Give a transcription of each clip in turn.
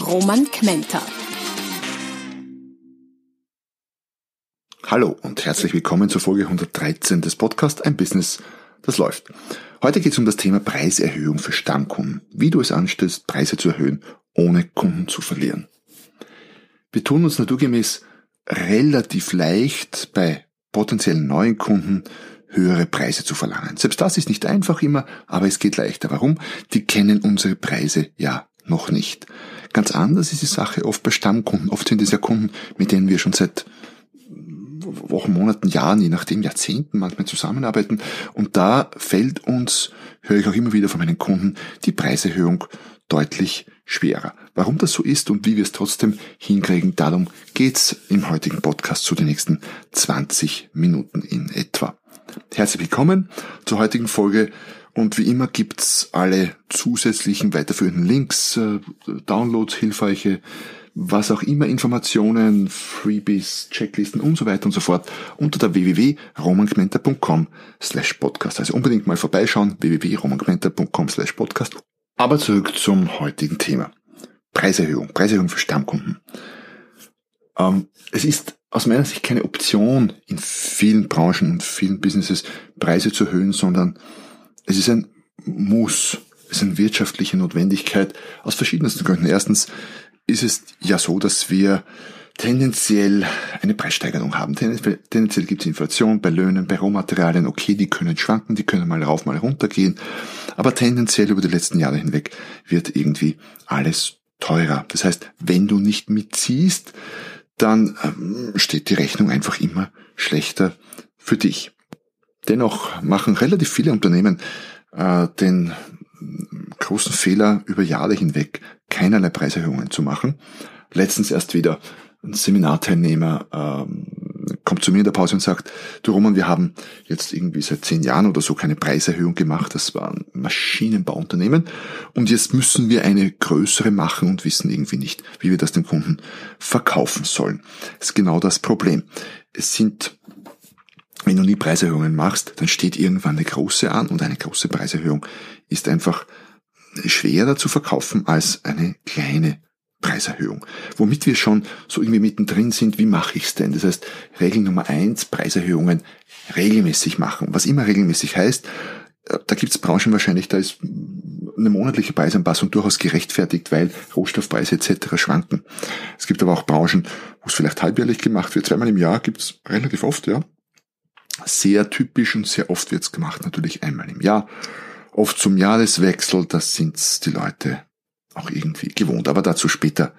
Roman Kmenter. Hallo und herzlich willkommen zur Folge 113 des Podcasts Ein Business, das läuft. Heute geht es um das Thema Preiserhöhung für Stammkunden. Wie du es anstellst, Preise zu erhöhen, ohne Kunden zu verlieren. Wir tun uns naturgemäß relativ leicht bei potenziellen neuen Kunden höhere Preise zu verlangen. Selbst das ist nicht einfach immer, aber es geht leichter. Warum? Die kennen unsere Preise ja noch nicht. Ganz anders ist die Sache oft bei Stammkunden. Oft sind es ja Kunden, mit denen wir schon seit Wochen, Monaten, Jahren, je nachdem Jahrzehnten manchmal zusammenarbeiten. Und da fällt uns, höre ich auch immer wieder von meinen Kunden, die Preiserhöhung deutlich schwerer. Warum das so ist und wie wir es trotzdem hinkriegen, darum geht's im heutigen Podcast zu den nächsten 20 Minuten in etwa. Herzlich willkommen zur heutigen Folge und wie immer gibt's alle zusätzlichen weiterführenden Links, äh, Downloads, hilfreiche was auch immer Informationen, Freebies, Checklisten und so weiter und so fort unter der www.romangmenta.com slash podcast. Also unbedingt mal vorbeischauen, www.romangmenta.com slash podcast. Aber zurück zum heutigen Thema. Preiserhöhung, Preiserhöhung für Stammkunden. Ähm, es ist aus meiner Sicht keine Option in vielen Branchen und vielen Businesses Preise zu erhöhen, sondern es ist ein Muss, es ist eine wirtschaftliche Notwendigkeit aus verschiedensten Gründen. Erstens, ist es ja so, dass wir tendenziell eine Preissteigerung haben. Tendenziell gibt es Inflation bei Löhnen, bei Rohmaterialien. Okay, die können schwanken, die können mal rauf, mal runter gehen. Aber tendenziell über die letzten Jahre hinweg wird irgendwie alles teurer. Das heißt, wenn du nicht mitziehst, dann ähm, steht die Rechnung einfach immer schlechter für dich. Dennoch machen relativ viele Unternehmen äh, den großen Fehler über Jahre hinweg keinerlei Preiserhöhungen zu machen. Letztens erst wieder ein Seminarteilnehmer ähm, kommt zu mir in der Pause und sagt, du Roman, wir haben jetzt irgendwie seit zehn Jahren oder so keine Preiserhöhung gemacht. Das war ein Maschinenbauunternehmen. Und jetzt müssen wir eine größere machen und wissen irgendwie nicht, wie wir das dem Kunden verkaufen sollen. Das ist genau das Problem. Es sind wenn du nie Preiserhöhungen machst, dann steht irgendwann eine große an und eine große Preiserhöhung ist einfach schwerer zu verkaufen als eine kleine Preiserhöhung. Womit wir schon so irgendwie mittendrin sind, wie mache ich es denn? Das heißt, Regel Nummer eins, Preiserhöhungen regelmäßig machen. Was immer regelmäßig heißt, äh, da gibt es Branchen wahrscheinlich, da ist eine monatliche Preisanpassung durchaus gerechtfertigt, weil Rohstoffpreise etc. schwanken. Es gibt aber auch Branchen, wo es vielleicht halbjährlich gemacht wird. Zweimal im Jahr gibt es relativ oft, ja. Sehr typisch und sehr oft wird's gemacht, natürlich einmal im Jahr. Oft zum Jahreswechsel, das sind die Leute auch irgendwie gewohnt, aber dazu später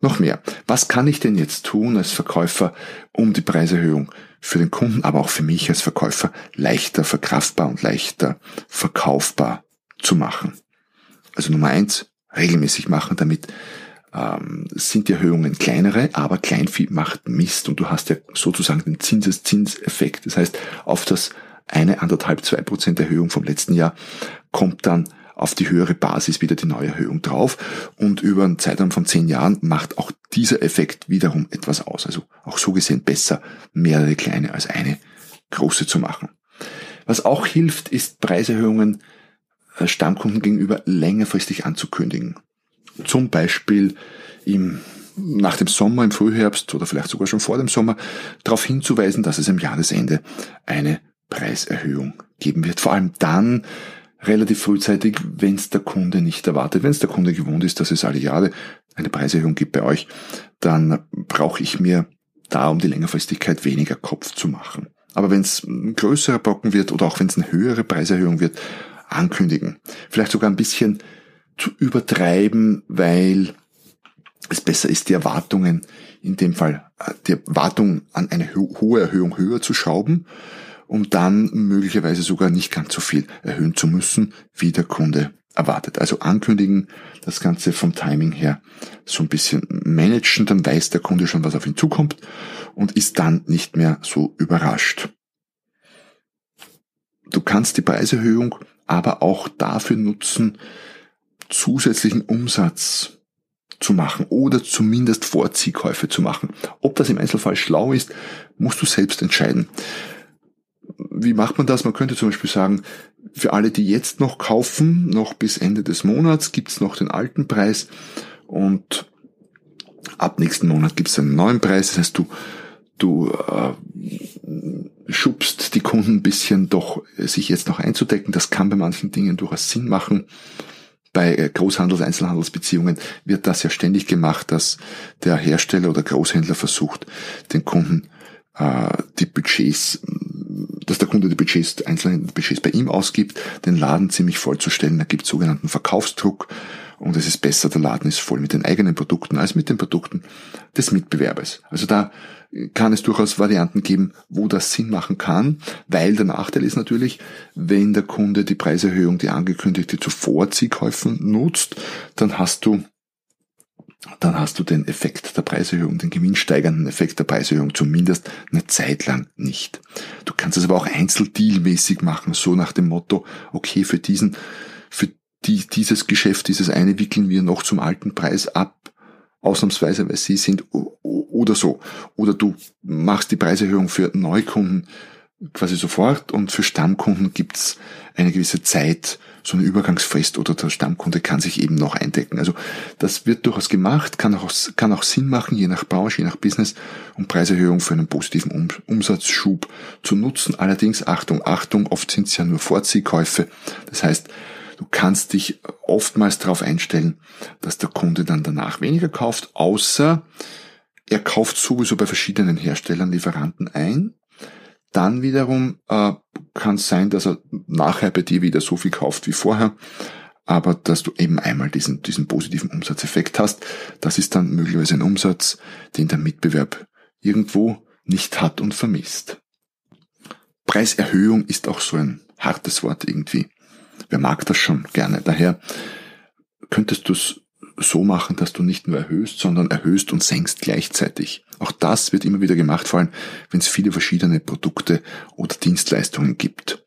noch mehr. Was kann ich denn jetzt tun als Verkäufer, um die Preiserhöhung für den Kunden, aber auch für mich als Verkäufer leichter verkraftbar und leichter verkaufbar zu machen? Also Nummer eins, regelmäßig machen, damit ähm, sind die Erhöhungen kleinere, aber Kleinvieh macht Mist und du hast ja sozusagen den Zinseszinseffekt. Das heißt, auf das eine, anderthalb, zwei Prozent Erhöhung vom letzten Jahr kommt dann auf die höhere Basis wieder die neue Erhöhung drauf und über einen Zeitraum von zehn Jahren macht auch dieser Effekt wiederum etwas aus. Also auch so gesehen besser, mehrere kleine als eine große zu machen. Was auch hilft, ist Preiserhöhungen äh, Stammkunden gegenüber längerfristig anzukündigen zum Beispiel im, nach dem Sommer, im Frühherbst oder vielleicht sogar schon vor dem Sommer darauf hinzuweisen, dass es am Jahresende eine Preiserhöhung geben wird. Vor allem dann relativ frühzeitig, wenn es der Kunde nicht erwartet. Wenn es der Kunde gewohnt ist, dass es alle Jahre eine Preiserhöhung gibt bei euch, dann brauche ich mir da, um die Längerfristigkeit weniger Kopf zu machen. Aber wenn es ein größerer Brocken wird oder auch wenn es eine höhere Preiserhöhung wird, ankündigen. Vielleicht sogar ein bisschen übertreiben, weil es besser ist, die Erwartungen, in dem Fall äh, die Erwartung an eine hohe Erhöhung höher zu schrauben, um dann möglicherweise sogar nicht ganz so viel erhöhen zu müssen, wie der Kunde erwartet. Also ankündigen, das Ganze vom Timing her so ein bisschen managen, dann weiß der Kunde schon, was auf ihn zukommt und ist dann nicht mehr so überrascht. Du kannst die Preiserhöhung aber auch dafür nutzen, zusätzlichen Umsatz zu machen oder zumindest Vorziehkäufe zu machen. Ob das im Einzelfall schlau ist, musst du selbst entscheiden. Wie macht man das? Man könnte zum Beispiel sagen, für alle, die jetzt noch kaufen, noch bis Ende des Monats gibt's noch den alten Preis und ab nächsten Monat gibt's einen neuen Preis. Das heißt, du, du äh, schubst die Kunden ein bisschen doch, sich jetzt noch einzudecken. Das kann bei manchen Dingen durchaus Sinn machen. Bei äh, Großhandels-, Einzelhandelsbeziehungen wird das ja ständig gemacht, dass der Hersteller oder Großhändler versucht, den Kunden äh, die Budgets, dass der Kunde die Budgets, einzelnen Budgets bei ihm ausgibt, den Laden ziemlich vollzustellen. Da gibt es sogenannten Verkaufsdruck und es ist besser, der Laden ist voll mit den eigenen Produkten als mit den Produkten des Mitbewerbers. Also da kann es durchaus Varianten geben, wo das Sinn machen kann, weil der Nachteil ist natürlich, wenn der Kunde die Preiserhöhung, die angekündigte zu Vorziehkäufen nutzt, dann hast du dann hast du den Effekt der Preiserhöhung, den gewinnsteigernden Effekt der Preiserhöhung zumindest eine Zeit lang nicht. Du kannst es aber auch einzeldealmäßig machen, so nach dem Motto, okay, für diesen, für die, dieses Geschäft, dieses eine wickeln wir noch zum alten Preis ab, ausnahmsweise, weil sie sind oder so. Oder du machst die Preiserhöhung für Neukunden quasi sofort und für Stammkunden gibt's eine gewisse Zeit, so eine Übergangsfrist oder der Stammkunde kann sich eben noch eindecken. Also das wird durchaus gemacht, kann auch, kann auch Sinn machen, je nach Branche, je nach Business, um Preiserhöhung für einen positiven Umsatzschub zu nutzen. Allerdings, Achtung, Achtung, oft sind es ja nur Vorziehkäufe. Das heißt, du kannst dich oftmals darauf einstellen, dass der Kunde dann danach weniger kauft, außer er kauft sowieso bei verschiedenen Herstellern, Lieferanten ein. Dann wiederum äh, kann es sein, dass er nachher bei dir wieder so viel kauft wie vorher, aber dass du eben einmal diesen, diesen positiven Umsatzeffekt hast. Das ist dann möglicherweise ein Umsatz, den der Mitbewerb irgendwo nicht hat und vermisst. Preiserhöhung ist auch so ein hartes Wort irgendwie. Wer mag das schon gerne? Daher könntest du es so machen, dass du nicht nur erhöhst, sondern erhöhst und senkst gleichzeitig. Auch das wird immer wieder gemacht, vor allem wenn es viele verschiedene Produkte oder Dienstleistungen gibt.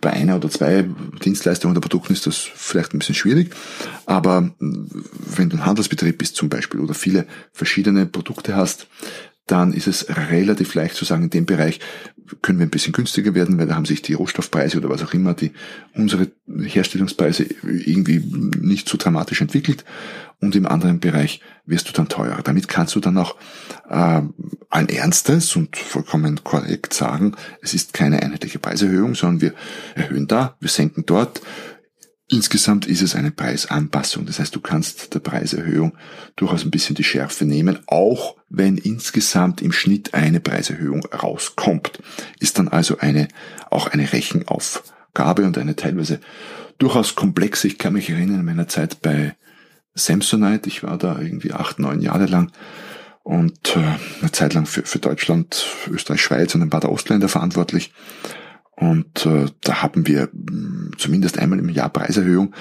Bei einer oder zwei Dienstleistungen oder Produkten ist das vielleicht ein bisschen schwierig, aber wenn du ein Handelsbetrieb bist zum Beispiel oder viele verschiedene Produkte hast, dann ist es relativ leicht zu sagen, in dem Bereich können wir ein bisschen günstiger werden, weil da haben sich die Rohstoffpreise oder was auch immer, die unsere Herstellungspreise irgendwie nicht so dramatisch entwickelt. Und im anderen Bereich wirst du dann teurer. Damit kannst du dann auch äh, ein Ernstes und vollkommen korrekt sagen, es ist keine einheitliche Preiserhöhung, sondern wir erhöhen da, wir senken dort Insgesamt ist es eine Preisanpassung. Das heißt, du kannst der Preiserhöhung durchaus ein bisschen die Schärfe nehmen, auch wenn insgesamt im Schnitt eine Preiserhöhung rauskommt. Ist dann also eine, auch eine Rechenaufgabe und eine teilweise durchaus komplexe. Ich kann mich erinnern an meiner Zeit bei Samsonite. Ich war da irgendwie acht, neun Jahre lang und äh, eine Zeit lang für, für Deutschland, Österreich, Schweiz und ein paar der Ostländer verantwortlich. Und äh, da haben wir mh, zumindest einmal im Jahr Preiserhöhung.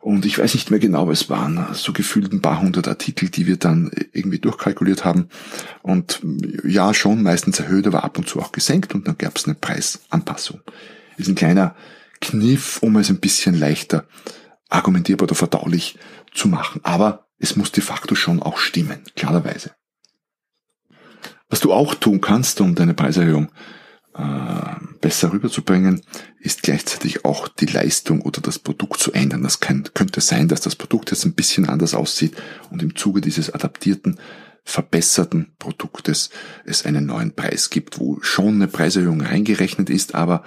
Und ich weiß nicht mehr genau, es waren so gefühlt ein paar hundert Artikel, die wir dann irgendwie durchkalkuliert haben. Und ja, schon meistens erhöht, aber ab und zu auch gesenkt und dann gab es eine Preisanpassung. Ist ein kleiner Kniff, um es ein bisschen leichter argumentierbar oder verdaulich zu machen. Aber es muss de facto schon auch stimmen, klarerweise. Was du auch tun kannst, um deine Preiserhöhung äh, besser rüberzubringen, ist gleichzeitig auch die Leistung oder das Produkt zu ändern. Das kann, könnte sein, dass das Produkt jetzt ein bisschen anders aussieht und im Zuge dieses adaptierten, verbesserten Produktes es einen neuen Preis gibt, wo schon eine Preiserhöhung reingerechnet ist, aber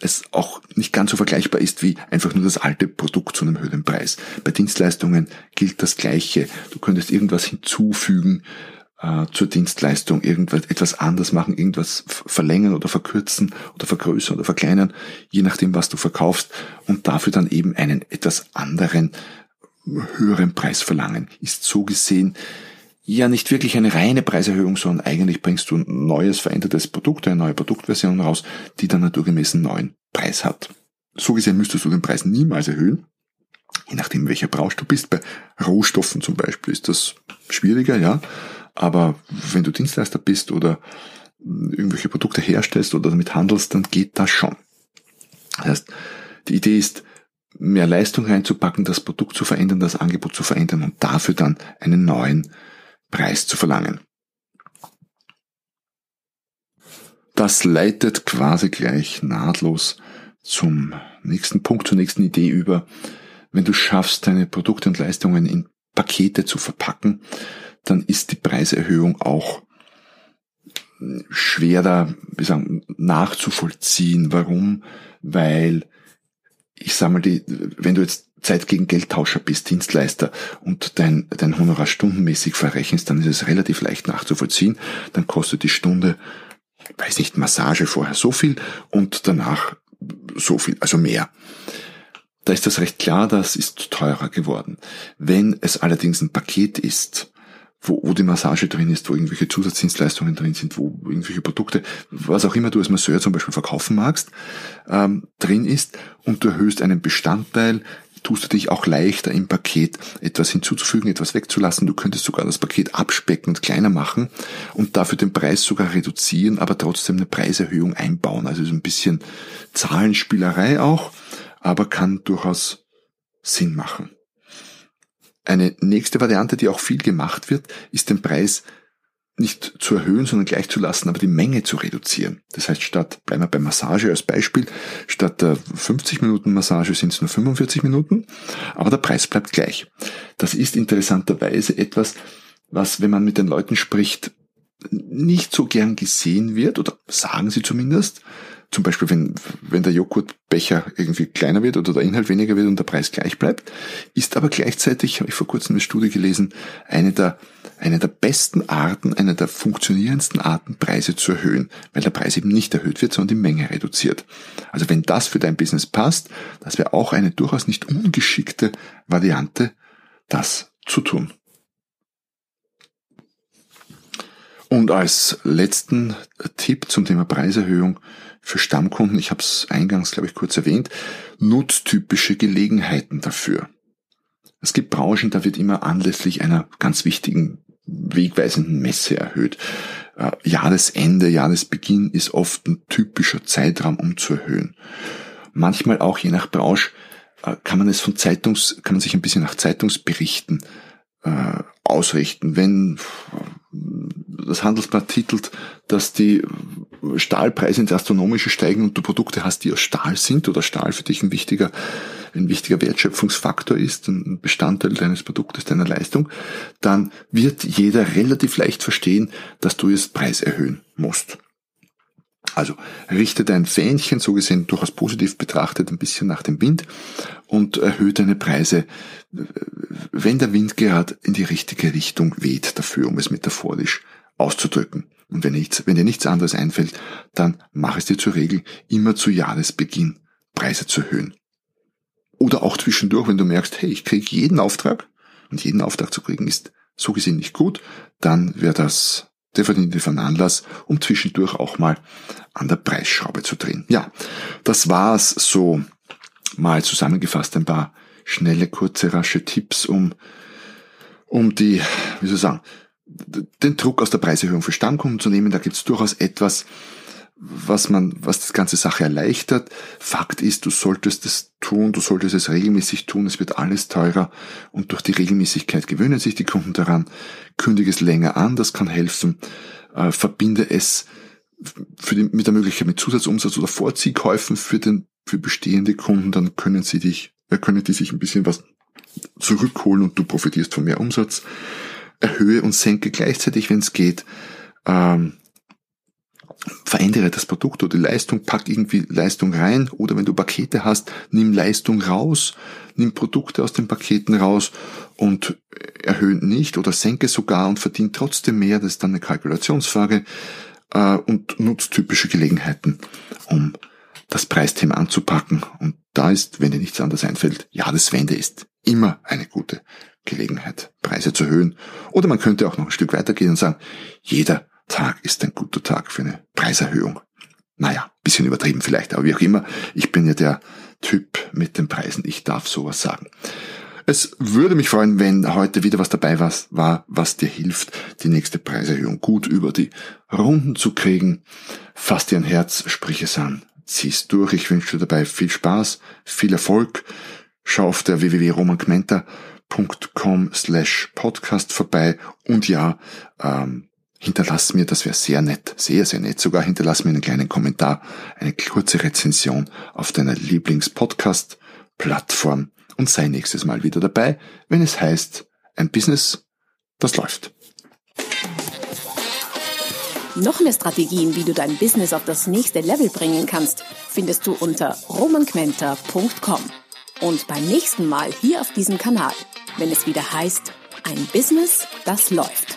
es auch nicht ganz so vergleichbar ist wie einfach nur das alte Produkt zu einem höheren Preis. Bei Dienstleistungen gilt das Gleiche. Du könntest irgendwas hinzufügen, äh, zur Dienstleistung irgendwas etwas anders machen, irgendwas verlängern oder verkürzen oder vergrößern oder verkleinern, je nachdem, was du verkaufst und dafür dann eben einen etwas anderen, höheren Preis verlangen. Ist so gesehen ja nicht wirklich eine reine Preiserhöhung, sondern eigentlich bringst du ein neues, verändertes Produkt, eine neue Produktversion raus, die dann naturgemäß einen neuen Preis hat. So gesehen müsstest du den Preis niemals erhöhen, Je nachdem, welcher Branche du bist. Bei Rohstoffen zum Beispiel ist das schwieriger, ja. Aber wenn du Dienstleister bist oder irgendwelche Produkte herstellst oder damit handelst, dann geht das schon. Das heißt, die Idee ist, mehr Leistung reinzupacken, das Produkt zu verändern, das Angebot zu verändern und dafür dann einen neuen Preis zu verlangen. Das leitet quasi gleich nahtlos zum nächsten Punkt, zur nächsten Idee über. Wenn du schaffst, deine Produkte und Leistungen in Pakete zu verpacken, dann ist die Preiserhöhung auch schwerer wie sagen, nachzuvollziehen. Warum? Weil ich sag mal, die, wenn du jetzt Zeit gegen Geldtauscher bist, Dienstleister und dein, dein Honorar stundenmäßig verrechnest, dann ist es relativ leicht nachzuvollziehen. Dann kostet die Stunde, weiß nicht, Massage vorher so viel und danach so viel, also mehr. Da ist das recht klar, das ist teurer geworden. Wenn es allerdings ein Paket ist, wo, wo die Massage drin ist, wo irgendwelche Zusatzdienstleistungen drin sind, wo irgendwelche Produkte, was auch immer du als Masseur zum Beispiel verkaufen magst, ähm, drin ist und du erhöhst einen Bestandteil, tust du dich auch leichter im Paket etwas hinzuzufügen, etwas wegzulassen. Du könntest sogar das Paket abspecken und kleiner machen und dafür den Preis sogar reduzieren, aber trotzdem eine Preiserhöhung einbauen. Also so ein bisschen Zahlenspielerei auch, aber kann durchaus Sinn machen. Eine nächste Variante, die auch viel gemacht wird, ist den Preis nicht zu erhöhen, sondern gleich zu lassen, aber die Menge zu reduzieren. Das heißt, statt, bleiben wir bei Massage als Beispiel, statt der 50 Minuten Massage sind es nur 45 Minuten, aber der Preis bleibt gleich. Das ist interessanterweise etwas, was, wenn man mit den Leuten spricht, nicht so gern gesehen wird, oder sagen sie zumindest, zum Beispiel, wenn, wenn der Joghurtbecher irgendwie kleiner wird oder der Inhalt weniger wird und der Preis gleich bleibt, ist aber gleichzeitig, habe ich vor kurzem eine Studie gelesen, eine der, eine der besten Arten, eine der funktionierendsten Arten, Preise zu erhöhen, weil der Preis eben nicht erhöht wird, sondern die Menge reduziert. Also wenn das für dein Business passt, das wäre auch eine durchaus nicht ungeschickte Variante, das zu tun. Und als letzten Tipp zum Thema Preiserhöhung für Stammkunden, ich habe es eingangs, glaube ich, kurz erwähnt, nutztypische Gelegenheiten dafür. Es gibt Branchen, da wird immer anlässlich einer ganz wichtigen, wegweisenden Messe erhöht. Äh, Jahresende, Jahresbeginn ist oft ein typischer Zeitraum, um zu erhöhen. Manchmal auch je nach Branche äh, kann man es von Zeitungs, kann man sich ein bisschen nach Zeitungsberichten äh, ausrichten. Wenn das Handelsblatt titelt, dass die Stahlpreise ins Astronomische steigen und du Produkte hast, die aus Stahl sind oder Stahl für dich ein wichtiger, ein wichtiger Wertschöpfungsfaktor ist, ein Bestandteil deines Produktes, deiner Leistung, dann wird jeder relativ leicht verstehen, dass du jetzt Preis erhöhen musst. Also richte dein Fähnchen, so gesehen durchaus positiv betrachtet, ein bisschen nach dem Wind und erhöhe deine Preise, wenn der Wind gerade in die richtige Richtung weht dafür, um es metaphorisch auszudrücken. Und wenn, nichts, wenn dir nichts anderes einfällt, dann mach es dir zur Regel, immer zu Jahresbeginn Preise zu erhöhen. Oder auch zwischendurch, wenn du merkst, hey, ich kriege jeden Auftrag und jeden Auftrag zu kriegen ist so gesehen nicht gut, dann wäre das definitiv ein Anlass, um zwischendurch auch mal an der Preisschraube zu drehen. Ja, das war's so mal zusammengefasst ein paar schnelle, kurze, rasche Tipps, um, um die, wie soll ich sagen, den Druck aus der Preiserhöhung für Stammkunden zu nehmen. Da gibt es durchaus etwas, was man, was das ganze Sache erleichtert. Fakt ist, du solltest es tun, du solltest es regelmäßig tun, es wird alles teurer und durch die Regelmäßigkeit gewöhnen sich die Kunden daran. Kündige es länger an, das kann helfen. Äh, verbinde es für die, mit der Möglichkeit mit Zusatzumsatz oder Vorziehkäufen für den, für bestehende Kunden, dann können sie dich, äh, können die sich ein bisschen was zurückholen und du profitierst von mehr Umsatz erhöhe und senke gleichzeitig, wenn es geht. Ähm, verändere das Produkt oder die Leistung, pack irgendwie Leistung rein oder wenn du Pakete hast, nimm Leistung raus, nimm Produkte aus den Paketen raus und erhöhe nicht oder senke sogar und verdient trotzdem mehr, das ist dann eine Kalkulationsfrage äh, und nutzt typische Gelegenheiten, um das Preisthema anzupacken und da ist, wenn dir nichts anderes einfällt, ja, das Wende ist immer eine gute Gelegenheit, Preise zu erhöhen. Oder man könnte auch noch ein Stück weitergehen und sagen, jeder Tag ist ein guter Tag für eine Preiserhöhung. Naja, bisschen übertrieben vielleicht, aber wie auch immer, ich bin ja der, Typ mit den Preisen. Ich darf sowas sagen. Es würde mich freuen, wenn heute wieder was dabei war, was dir hilft, die nächste Preiserhöhung gut über die Runden zu kriegen. Fass dir ein Herz, sprich es an, zieh's durch. Ich wünsche dir dabei viel Spaß, viel Erfolg. Schau auf der www.romangmenta.com slash podcast vorbei und ja, ähm, hinterlass mir, das wäre sehr nett, sehr, sehr nett, sogar hinterlass mir einen kleinen Kommentar, eine kurze Rezension auf deiner Lieblings-Podcast-Plattform und sei nächstes Mal wieder dabei, wenn es heißt, ein Business, das läuft. Noch mehr Strategien, wie du dein Business auf das nächste Level bringen kannst, findest du unter romanquenter.com. Und beim nächsten Mal hier auf diesem Kanal, wenn es wieder heißt, ein Business, das läuft.